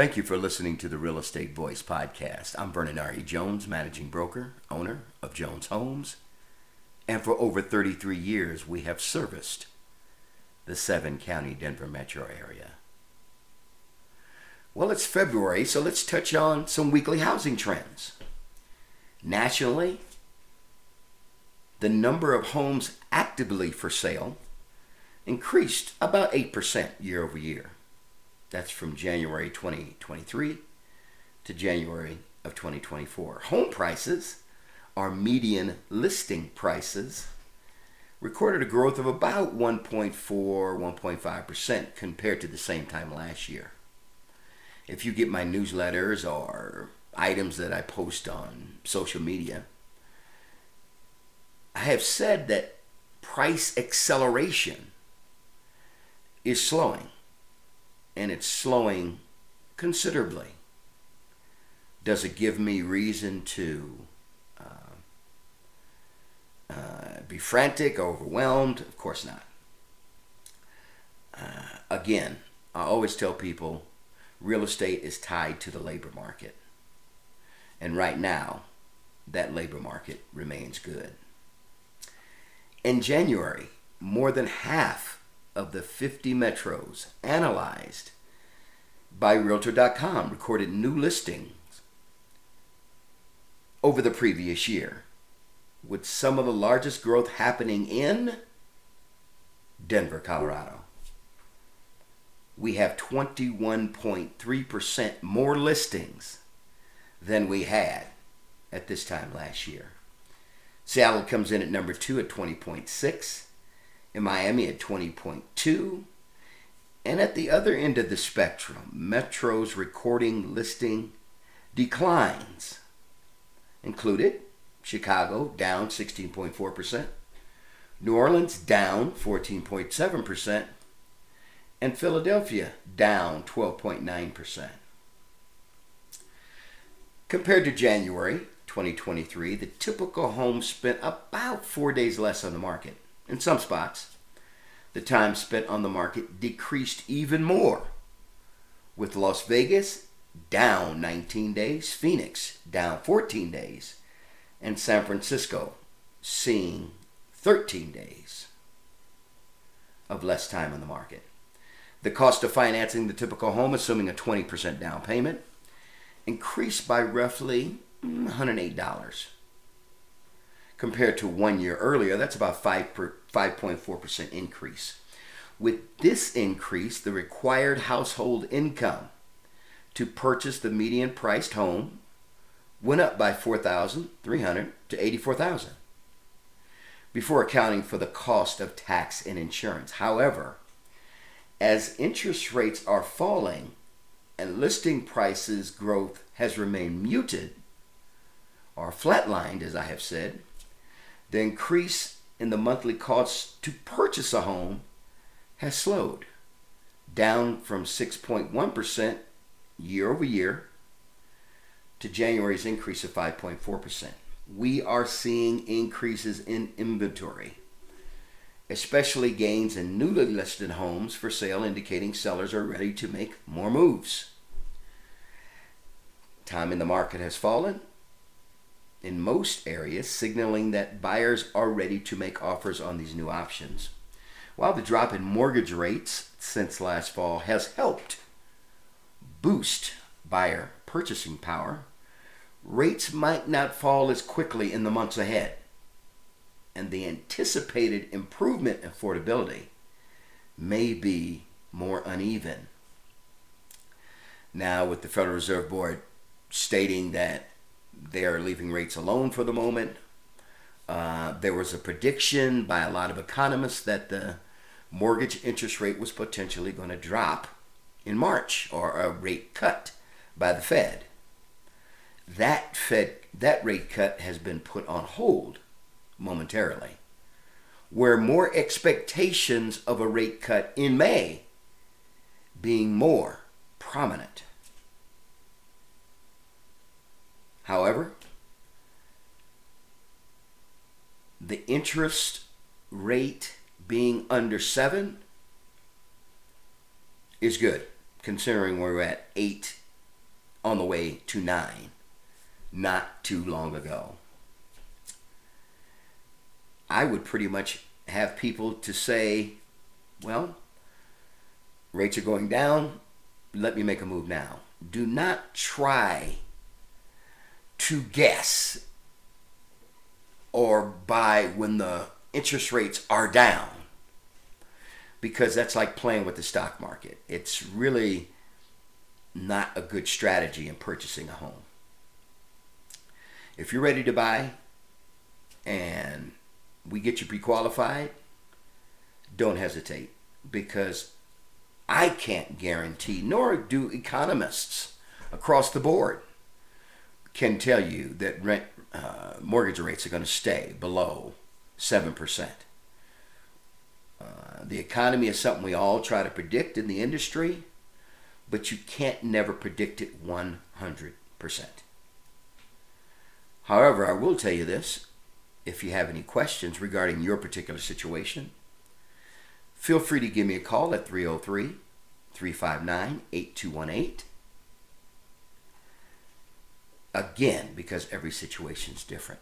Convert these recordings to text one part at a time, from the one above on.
Thank you for listening to the Real Estate Voice podcast. I'm Vernon R. E. Jones, managing broker, owner of Jones Homes. And for over 33 years, we have serviced the seven county Denver metro area. Well, it's February, so let's touch on some weekly housing trends. Nationally, the number of homes actively for sale increased about 8% year over year. That's from January 2023 to January of 2024. Home prices, our median listing prices, recorded a growth of about 1.4, 1.5% compared to the same time last year. If you get my newsletters or items that I post on social media, I have said that price acceleration is slowing and it's slowing considerably. Does it give me reason to uh, uh, be frantic, overwhelmed? Of course not. Uh, again, I always tell people real estate is tied to the labor market. And right now, that labor market remains good. In January, more than half of the 50 metros analyzed by Realtor.com recorded new listings over the previous year, with some of the largest growth happening in Denver, Colorado. We have 21.3% more listings than we had at this time last year. Seattle comes in at number two at 20.6 in Miami at 20.2. And at the other end of the spectrum, Metro's recording listing declines. Included Chicago down 16.4%, New Orleans down 14.7%, and Philadelphia down 12.9%. Compared to January 2023, the typical home spent about four days less on the market in some spots, the time spent on the market decreased even more, with Las Vegas down 19 days, Phoenix down 14 days, and San Francisco seeing 13 days of less time on the market. The cost of financing the typical home, assuming a 20% down payment, increased by roughly $108 compared to one year earlier. That's about 5 per, 5.4% increase. With this increase, the required household income to purchase the median priced home went up by 4,300 to 84,000 before accounting for the cost of tax and insurance. However, as interest rates are falling and listing prices growth has remained muted or flatlined as I have said, the increase in the monthly cost to purchase a home has slowed, down from 6.1% year over year to January's increase of 5.4%. We are seeing increases in inventory, especially gains in newly listed homes for sale, indicating sellers are ready to make more moves. Time in the market has fallen, in most areas, signaling that buyers are ready to make offers on these new options. While the drop in mortgage rates since last fall has helped boost buyer purchasing power, rates might not fall as quickly in the months ahead, and the anticipated improvement in affordability may be more uneven. Now, with the Federal Reserve Board stating that they are leaving rates alone for the moment. Uh, there was a prediction by a lot of economists that the mortgage interest rate was potentially going to drop in March or a rate cut by the Fed. That Fed that rate cut has been put on hold momentarily, where more expectations of a rate cut in May being more prominent. However, the interest rate being under 7 is good, considering we're at 8 on the way to 9 not too long ago. I would pretty much have people to say, well, rates are going down, let me make a move now. Do not try to guess or buy when the interest rates are down because that's like playing with the stock market. It's really not a good strategy in purchasing a home. If you're ready to buy and we get you pre qualified, don't hesitate because I can't guarantee, nor do economists across the board, can tell you that rent uh, mortgage rates are going to stay below 7%. Uh, the economy is something we all try to predict in the industry, but you can't never predict it 100%. However, I will tell you this if you have any questions regarding your particular situation, feel free to give me a call at 303 359 8218. Again, because every situation is different.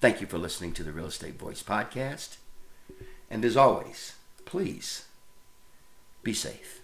Thank you for listening to the Real Estate Voice podcast. And as always, please be safe.